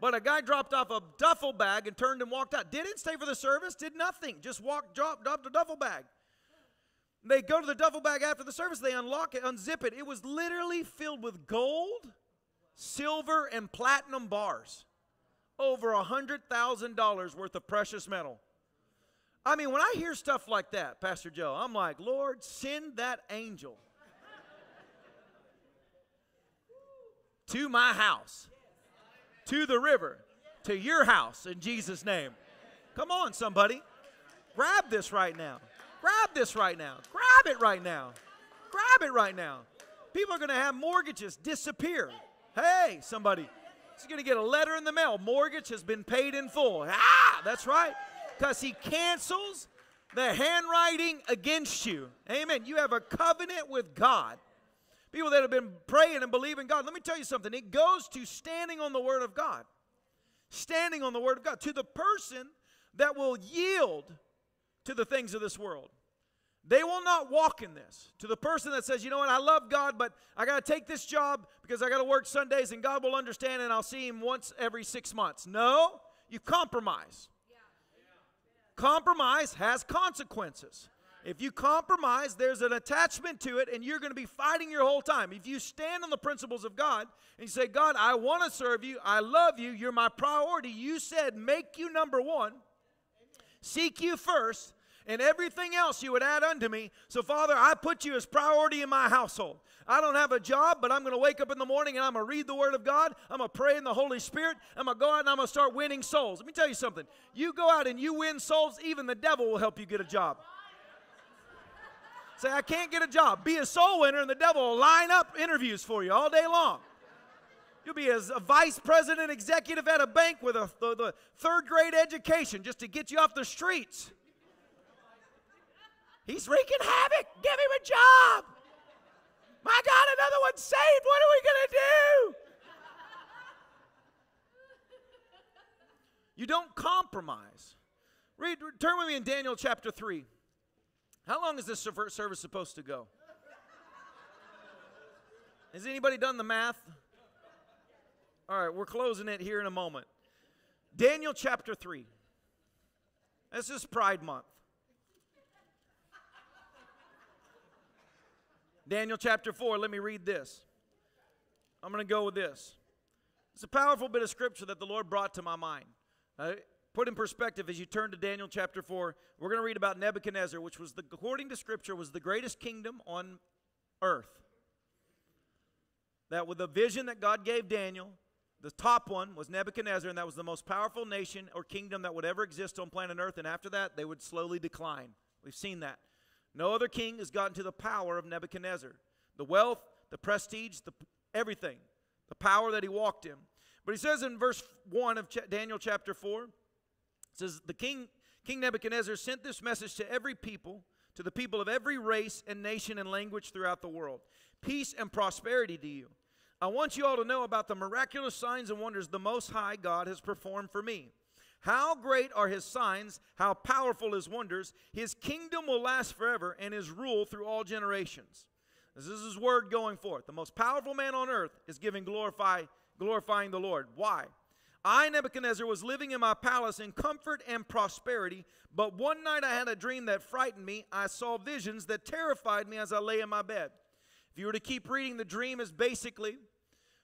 But a guy dropped off a duffel bag and turned and walked out. Didn't stay for the service, did nothing. Just walked, dropped, dropped a duffel bag. They go to the duffel bag after the service, they unlock it, unzip it. It was literally filled with gold, silver, and platinum bars. Over a $100,000 worth of precious metal. I mean, when I hear stuff like that, Pastor Joe, I'm like, Lord, send that angel to my house. to the river, to your house in Jesus' name. Come on, somebody. Grab this right now. Grab this right now. Grab it right now. Grab it right now. People are going to have mortgages disappear. Hey, somebody. He's going to get a letter in the mail. Mortgage has been paid in full. Ah, that's right. Because he cancels the handwriting against you. Amen. You have a covenant with God. People that have been praying and believing God. Let me tell you something. It goes to standing on the Word of God. Standing on the Word of God. To the person that will yield to the things of this world. They will not walk in this. To the person that says, you know what, I love God, but I got to take this job because I got to work Sundays and God will understand and I'll see Him once every six months. No, you compromise. Compromise has consequences. If you compromise, there's an attachment to it, and you're going to be fighting your whole time. If you stand on the principles of God and you say, God, I want to serve you, I love you, you're my priority. You said, make you number one, seek you first, and everything else you would add unto me. So, Father, I put you as priority in my household. I don't have a job, but I'm going to wake up in the morning and I'm going to read the Word of God. I'm going to pray in the Holy Spirit. I'm going to go out and I'm going to start winning souls. Let me tell you something. You go out and you win souls, even the devil will help you get a job. Say, I can't get a job. Be a soul winner, and the devil will line up interviews for you all day long. You'll be as a vice president executive at a bank with a the, the third grade education just to get you off the streets. He's wreaking havoc. Give him a job. My God, another one saved. What are we going to do? You don't compromise. Read, turn with me in Daniel chapter 3. How long is this service supposed to go? Has anybody done the math? All right, we're closing it here in a moment. Daniel chapter 3. This is Pride Month. Daniel chapter 4, let me read this. I'm going to go with this. It's a powerful bit of scripture that the Lord brought to my mind. Uh, put in perspective as you turn to Daniel chapter 4, we're going to read about Nebuchadnezzar, which was, the, according to scripture, was the greatest kingdom on earth. That with the vision that God gave Daniel, the top one was Nebuchadnezzar, and that was the most powerful nation or kingdom that would ever exist on planet Earth. And after that, they would slowly decline. We've seen that. No other king has gotten to the power of Nebuchadnezzar. The wealth, the prestige, the everything, the power that he walked in. But he says in verse 1 of Daniel chapter 4, it says, The king, King Nebuchadnezzar sent this message to every people, to the people of every race and nation and language throughout the world. Peace and prosperity to you. I want you all to know about the miraculous signs and wonders the Most High God has performed for me. How great are his signs, how powerful his wonders. His kingdom will last forever, and his rule through all generations. This is his word going forth. The most powerful man on earth is giving glorify, glorifying the Lord. Why? I, Nebuchadnezzar, was living in my palace in comfort and prosperity, but one night I had a dream that frightened me. I saw visions that terrified me as I lay in my bed. If you were to keep reading, the dream is basically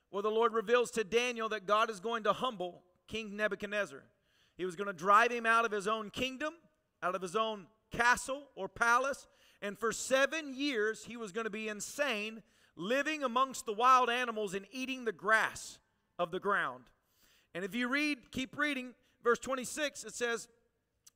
where the Lord reveals to Daniel that God is going to humble King Nebuchadnezzar. He was going to drive him out of his own kingdom, out of his own castle or palace. And for seven years, he was going to be insane, living amongst the wild animals and eating the grass of the ground. And if you read, keep reading, verse 26, it says,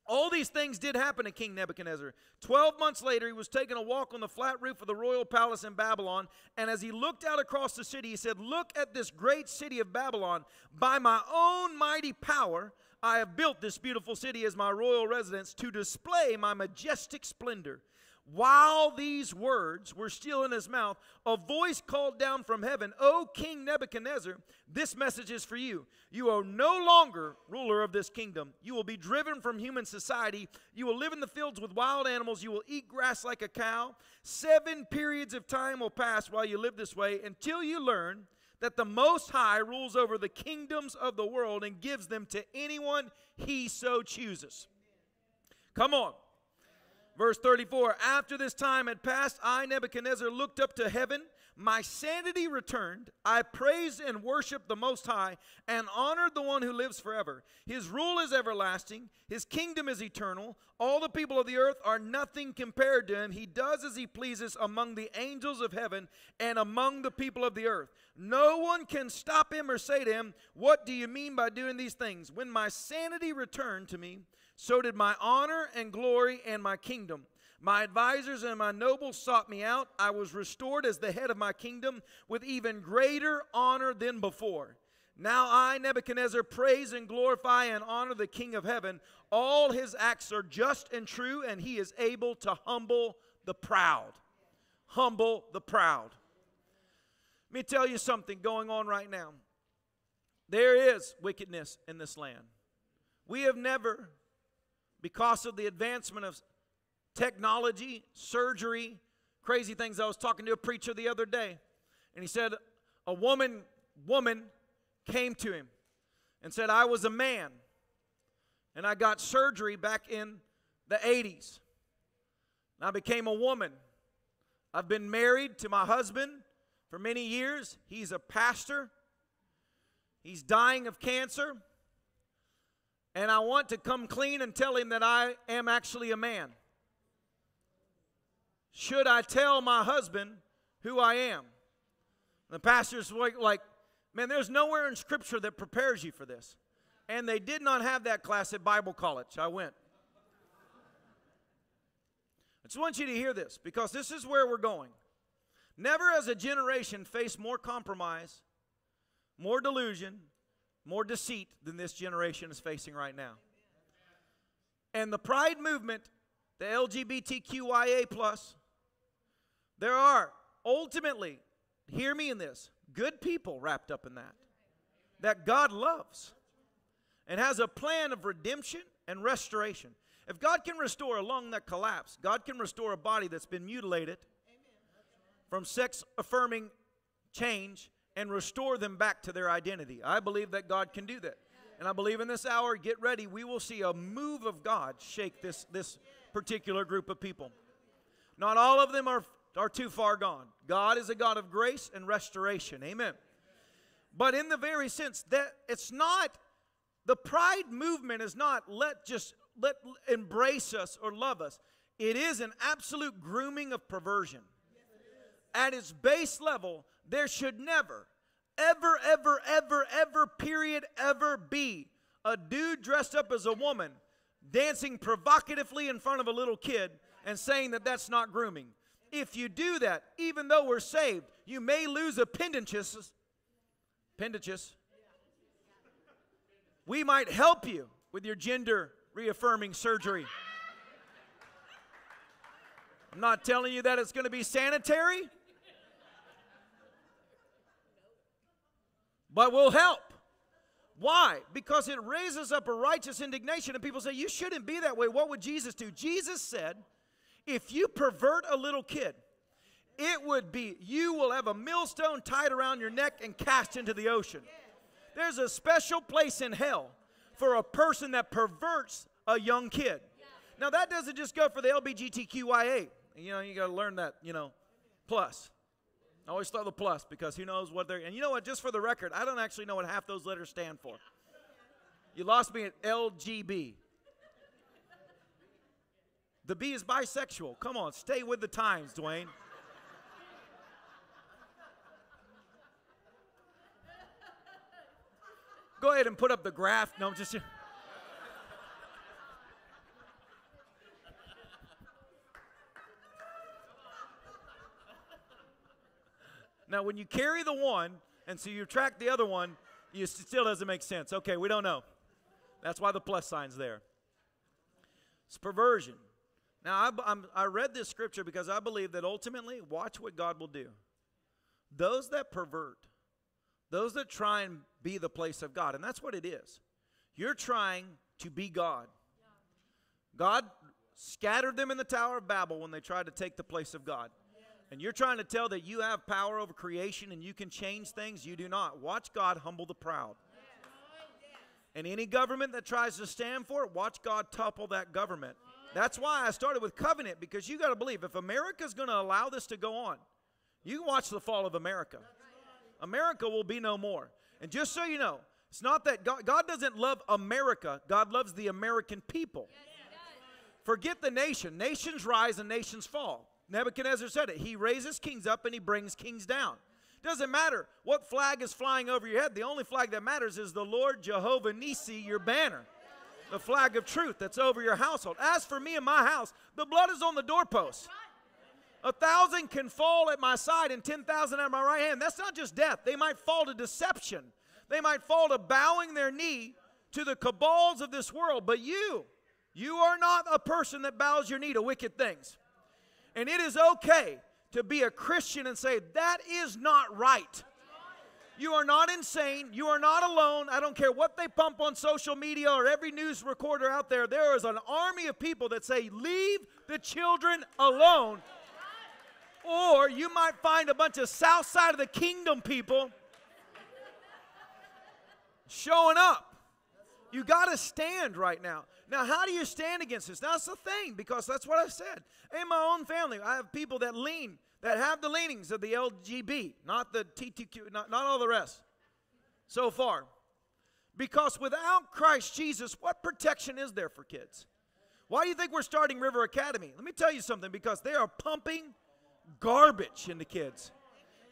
all these things did happen to King Nebuchadnezzar. Twelve months later, he was taking a walk on the flat roof of the royal palace in Babylon. And as he looked out across the city, he said, Look at this great city of Babylon. By my own mighty power, I have built this beautiful city as my royal residence to display my majestic splendor. While these words were still in his mouth, a voice called down from heaven, O King Nebuchadnezzar, this message is for you. You are no longer ruler of this kingdom. You will be driven from human society. You will live in the fields with wild animals. You will eat grass like a cow. Seven periods of time will pass while you live this way until you learn that the Most High rules over the kingdoms of the world and gives them to anyone he so chooses. Come on. Verse 34 After this time had passed, I, Nebuchadnezzar, looked up to heaven. My sanity returned. I praised and worshiped the Most High and honored the one who lives forever. His rule is everlasting, his kingdom is eternal. All the people of the earth are nothing compared to him. He does as he pleases among the angels of heaven and among the people of the earth. No one can stop him or say to him, What do you mean by doing these things? When my sanity returned to me, so did my honor and glory and my kingdom. My advisors and my nobles sought me out. I was restored as the head of my kingdom with even greater honor than before. Now I, Nebuchadnezzar, praise and glorify and honor the King of heaven. All his acts are just and true, and he is able to humble the proud. Humble the proud. Let me tell you something going on right now. There is wickedness in this land. We have never because of the advancement of technology, surgery, crazy things. I was talking to a preacher the other day, and he said a woman woman came to him and said, "I was a man, and I got surgery back in the 80s. And I became a woman. I've been married to my husband for many years. He's a pastor. He's dying of cancer." And I want to come clean and tell him that I am actually a man? Should I tell my husband who I am? The pastor's like, man, there's nowhere in Scripture that prepares you for this. And they did not have that class at Bible college. I went. I just want you to hear this because this is where we're going. Never as a generation face more compromise, more delusion, more deceit than this generation is facing right now. And the pride movement, the LGBTQIA plus, there are ultimately, hear me in this, good people wrapped up in that, that God loves and has a plan of redemption and restoration. If God can restore a lung that collapsed, God can restore a body that's been mutilated from sex affirming change and restore them back to their identity. I believe that God can do that. And I believe in this hour, get ready, we will see a move of God shake this, this particular group of people. Not all of them are, are too far gone. God is a God of grace and restoration. Amen. But in the very sense that it's not, the pride movement is not let just let embrace us or love us. It is an absolute grooming of perversion. At its base level, there should never, ever, ever, ever, ever, period, ever be a dude dressed up as a woman dancing provocatively in front of a little kid and saying that that's not grooming. If you do that, even though we're saved, you may lose appendages. Appendages. We might help you with your gender reaffirming surgery. I'm not telling you that it's going to be sanitary. But will help. Why? Because it raises up a righteous indignation, and people say, You shouldn't be that way. What would Jesus do? Jesus said, If you pervert a little kid, it would be you will have a millstone tied around your neck and cast into the ocean. There's a special place in hell for a person that perverts a young kid. Now, that doesn't just go for the LBGTQIA. You know, you got to learn that, you know, plus. I always throw the plus because who knows what they're. And you know what? Just for the record, I don't actually know what half those letters stand for. You lost me at LGB. The B is bisexual. Come on, stay with the times, Dwayne. Go ahead and put up the graph. No, just. Now, when you carry the one and so you track the other one, it still doesn't make sense. Okay, we don't know. That's why the plus sign's there. It's perversion. Now, I, I read this scripture because I believe that ultimately, watch what God will do. Those that pervert, those that try and be the place of God, and that's what it is. You're trying to be God. God scattered them in the Tower of Babel when they tried to take the place of God and you're trying to tell that you have power over creation and you can change things, you do not. Watch God humble the proud. And any government that tries to stand for it, watch God topple that government. That's why I started with covenant because you got to believe if America's going to allow this to go on, you can watch the fall of America. America will be no more. And just so you know, it's not that God, God doesn't love America, God loves the American people. Forget the nation. Nations rise and nations fall. Nebuchadnezzar said it. He raises kings up and he brings kings down. Doesn't matter what flag is flying over your head. The only flag that matters is the Lord Jehovah Nisi, your banner. The flag of truth that's over your household. As for me and my house, the blood is on the doorpost. A thousand can fall at my side and 10,000 at my right hand. That's not just death. They might fall to deception. They might fall to bowing their knee to the cabals of this world. But you, you are not a person that bows your knee to wicked things. And it is okay to be a Christian and say, that is not right. You are not insane. You are not alone. I don't care what they pump on social media or every news recorder out there. There is an army of people that say, leave the children alone. Or you might find a bunch of south side of the kingdom people showing up. You got to stand right now. Now, how do you stand against this? That's the thing, because that's what I said. In my own family, I have people that lean, that have the leanings of the LGB, not the TTQ, not, not all the rest so far. Because without Christ Jesus, what protection is there for kids? Why do you think we're starting River Academy? Let me tell you something because they are pumping garbage into kids.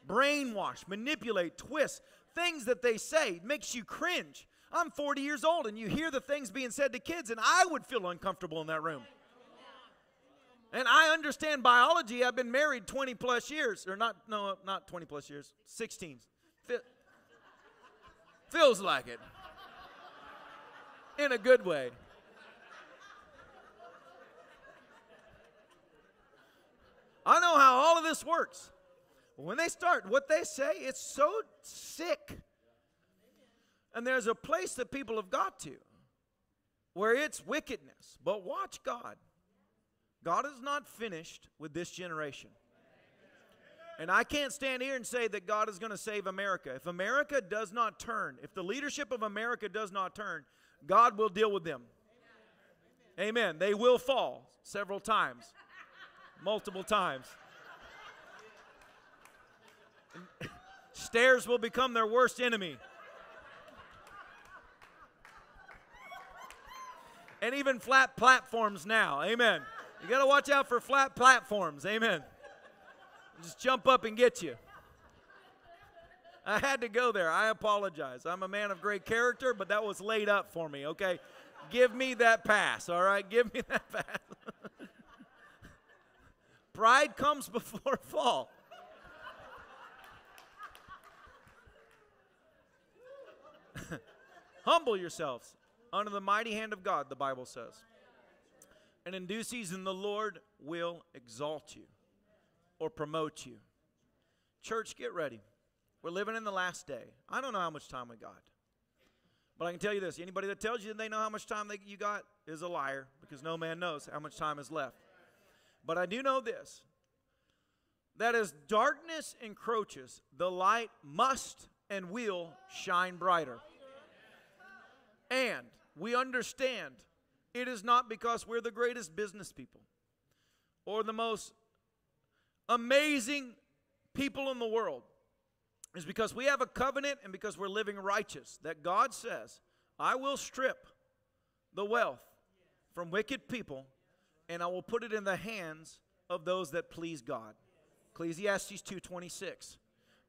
Brainwash, manipulate, twist, things that they say makes you cringe. I'm 40 years old and you hear the things being said to kids, and I would feel uncomfortable in that room. And I understand biology. I've been married 20 plus years, or not, no, not 20 plus years, 16. Fe- feels like it. In a good way. I know how all of this works. When they start, what they say, it's so sick. And there's a place that people have got to where it's wickedness. But watch God. God is not finished with this generation. And I can't stand here and say that God is going to save America. If America does not turn, if the leadership of America does not turn, God will deal with them. Amen. They will fall several times, multiple times. Stairs will become their worst enemy. And even flat platforms now. Amen. You got to watch out for flat platforms. Amen. Just jump up and get you. I had to go there. I apologize. I'm a man of great character, but that was laid up for me, okay? Give me that pass, all right? Give me that pass. Pride comes before fall. Humble yourselves under the mighty hand of God, the Bible says. And in due season, the Lord will exalt you or promote you. Church, get ready. We're living in the last day. I don't know how much time we got. But I can tell you this anybody that tells you that they know how much time they, you got is a liar because no man knows how much time is left. But I do know this that as darkness encroaches, the light must and will shine brighter. And we understand it is not because we're the greatest business people or the most amazing people in the world. It's because we have a covenant and because we're living righteous that God says, I will strip the wealth from wicked people and I will put it in the hands of those that please God. Ecclesiastes 2:26.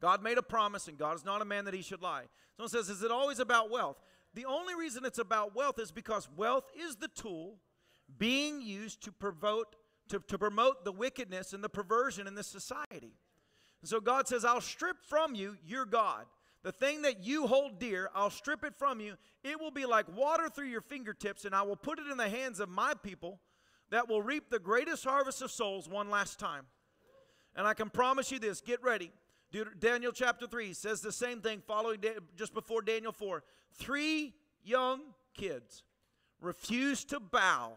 God made a promise and God is not a man that he should lie. Someone says, Is it always about wealth? The only reason it's about wealth is because wealth is the tool being used to promote, to, to promote the wickedness and the perversion in this society. And so God says, I'll strip from you your God. The thing that you hold dear, I'll strip it from you. It will be like water through your fingertips, and I will put it in the hands of my people that will reap the greatest harvest of souls one last time. And I can promise you this get ready. Daniel chapter 3 says the same thing following just before Daniel 4. Three young kids refused to bow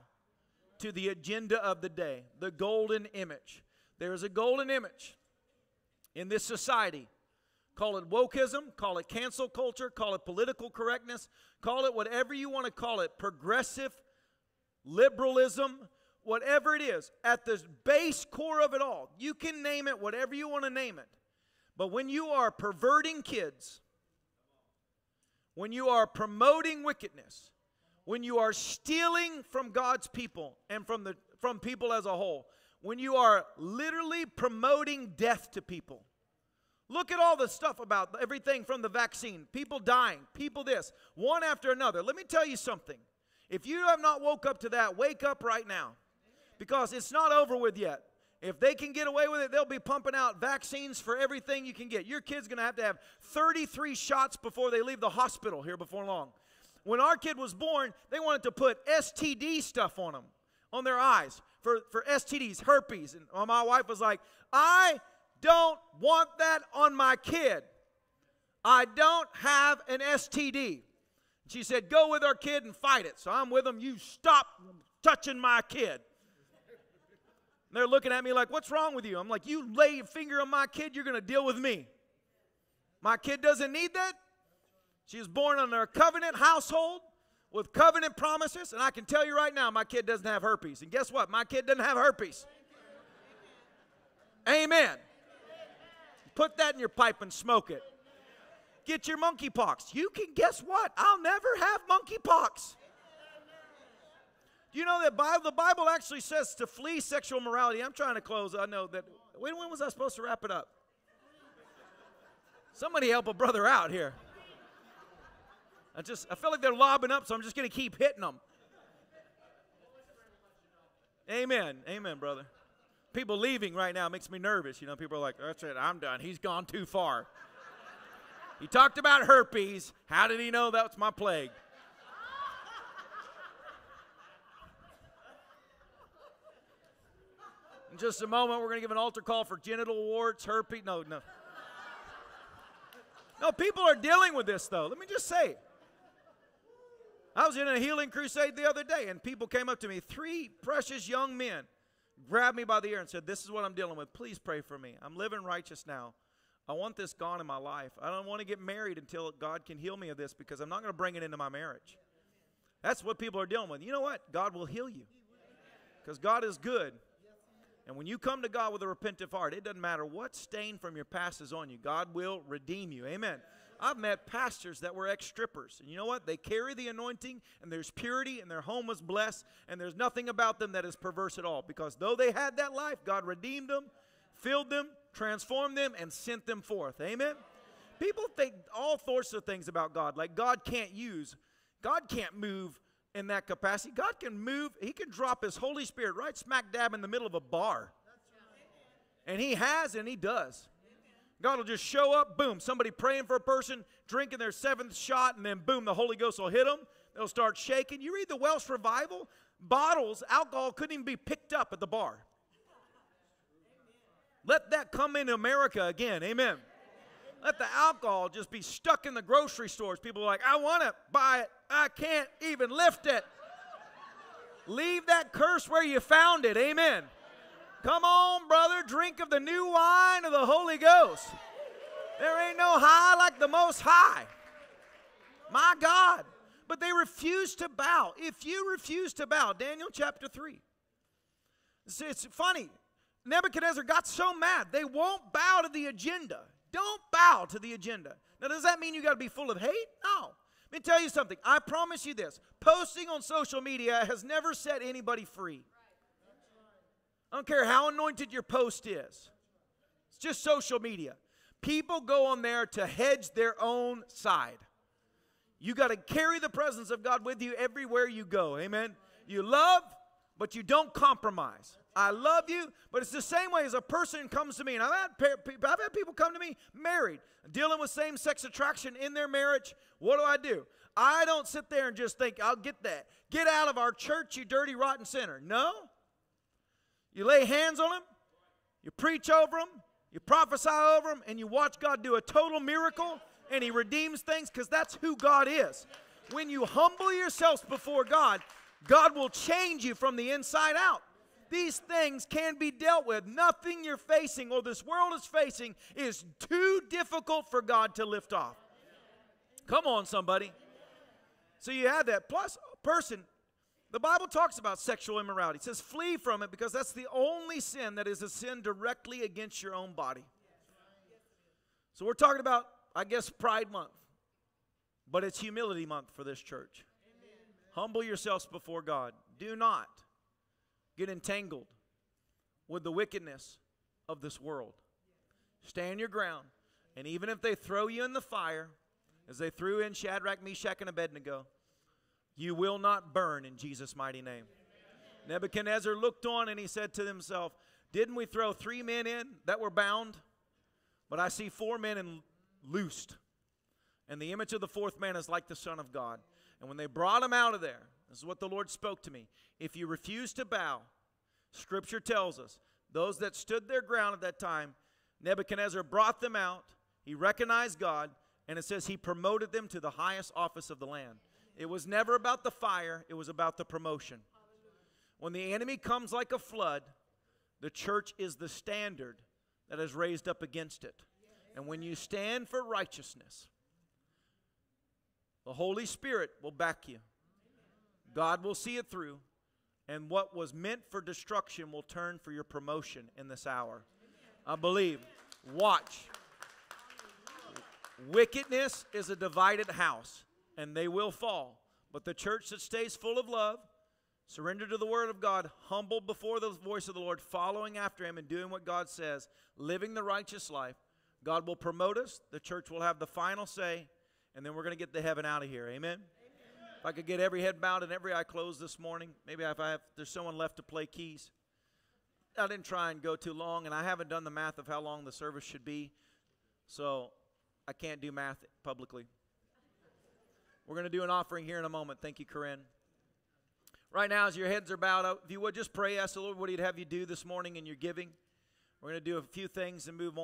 to the agenda of the day, the golden image. There's a golden image in this society. Call it wokeism, call it cancel culture, call it political correctness, call it whatever you want to call it, progressive liberalism, whatever it is, at the base core of it all, you can name it whatever you want to name it. But when you are perverting kids, when you are promoting wickedness, when you are stealing from God's people and from the from people as a whole, when you are literally promoting death to people. Look at all the stuff about everything from the vaccine, people dying, people this, one after another. Let me tell you something. If you have not woke up to that, wake up right now because it's not over with yet. If they can get away with it, they'll be pumping out vaccines for everything you can get. Your kid's going to have to have 33 shots before they leave the hospital here before long. When our kid was born, they wanted to put STD stuff on them, on their eyes for, for STDs, herpes. And my wife was like, I don't want that on my kid. I don't have an STD. She said, Go with our kid and fight it. So I'm with them. You stop touching my kid. They're looking at me like, What's wrong with you? I'm like, You lay your finger on my kid, you're going to deal with me. My kid doesn't need that. She was born under a covenant household with covenant promises. And I can tell you right now, my kid doesn't have herpes. And guess what? My kid doesn't have herpes. Amen. Put that in your pipe and smoke it. Get your monkeypox. You can guess what? I'll never have monkeypox. Do you know that Bible, the Bible actually says to flee sexual morality? I'm trying to close. I know that. When, when was I supposed to wrap it up? Somebody help a brother out here. I just I feel like they're lobbing up, so I'm just going to keep hitting them. Amen. Amen, brother. People leaving right now makes me nervous. You know, people are like, that's it, I'm done. He's gone too far. he talked about herpes. How did he know that was my plague? In just a moment, we're going to give an altar call for genital warts, herpes. No, no. No, people are dealing with this, though. Let me just say. I was in a healing crusade the other day, and people came up to me, three precious young men, grabbed me by the ear and said, This is what I'm dealing with. Please pray for me. I'm living righteous now. I want this gone in my life. I don't want to get married until God can heal me of this because I'm not going to bring it into my marriage. That's what people are dealing with. You know what? God will heal you because God is good. And when you come to God with a repentant heart, it doesn't matter what stain from your past is on you, God will redeem you. Amen. I've met pastors that were ex strippers. And you know what? They carry the anointing, and there's purity, and their home was blessed, and there's nothing about them that is perverse at all. Because though they had that life, God redeemed them, filled them, transformed them, and sent them forth. Amen? People think all sorts of things about God, like God can't use, God can't move in that capacity. God can move, He can drop His Holy Spirit right smack dab in the middle of a bar. And He has and He does. God will just show up, boom, somebody praying for a person, drinking their seventh shot, and then boom, the Holy Ghost will hit them. They'll start shaking. You read the Welsh revival, bottles, alcohol couldn't even be picked up at the bar. Let that come in America again. Amen. Let the alcohol just be stuck in the grocery stores. People are like, I want to buy it. I can't even lift it. Leave that curse where you found it. Amen. Come on, brother, drink of the new wine of the Holy Ghost. There ain't no high like the most high. My God. But they refuse to bow. If you refuse to bow, Daniel chapter 3. It's funny. Nebuchadnezzar got so mad, they won't bow to the agenda. Don't bow to the agenda. Now, does that mean you got to be full of hate? No. Let me tell you something. I promise you this posting on social media has never set anybody free. I don't care how anointed your post is, it's just social media. People go on there to hedge their own side. You got to carry the presence of God with you everywhere you go. Amen. You love, but you don't compromise. I love you, but it's the same way as a person comes to me, and I've had, I've had people come to me married, dealing with same sex attraction in their marriage. What do I do? I don't sit there and just think, I'll get that. Get out of our church, you dirty, rotten sinner. No, you lay hands on them, you preach over them, you prophesy over them, and you watch God do a total miracle and He redeems things because that's who God is. When you humble yourselves before God, God will change you from the inside out. These things can be dealt with. Nothing you're facing or this world is facing is too difficult for God to lift off. Come on, somebody. So you have that. Plus, person The Bible talks about sexual immorality. It says, flee from it because that's the only sin that is a sin directly against your own body. So we're talking about, I guess, Pride Month, but it's Humility Month for this church. Humble yourselves before God. Do not get entangled with the wickedness of this world. Stand your ground. And even if they throw you in the fire, as they threw in Shadrach, Meshach, and Abednego, you will not burn in Jesus' mighty name. Nebuchadnezzar looked on and he said to himself, Didn't we throw three men in that were bound? But I see four men in loosed. And the image of the fourth man is like the Son of God. And when they brought him out of there, this is what the Lord spoke to me. If you refuse to bow, Scripture tells us, those that stood their ground at that time, Nebuchadnezzar brought them out. He recognized God, and it says he promoted them to the highest office of the land. It was never about the fire, it was about the promotion. When the enemy comes like a flood, the church is the standard that is raised up against it. And when you stand for righteousness, the Holy Spirit will back you. God will see it through, and what was meant for destruction will turn for your promotion in this hour. I believe. Watch. Wickedness is a divided house, and they will fall. But the church that stays full of love, surrendered to the word of God, humble before the voice of the Lord, following after him and doing what God says, living the righteous life, God will promote us. The church will have the final say, and then we're going to get the heaven out of here. Amen. If I could get every head bowed and every eye closed this morning, maybe if I have, there's someone left to play keys. I didn't try and go too long, and I haven't done the math of how long the service should be, so I can't do math publicly. We're going to do an offering here in a moment. Thank you, Corinne. Right now, as your heads are bowed, up, if you would just pray, ask the Lord what He'd have you do this morning in your giving. We're going to do a few things and move on.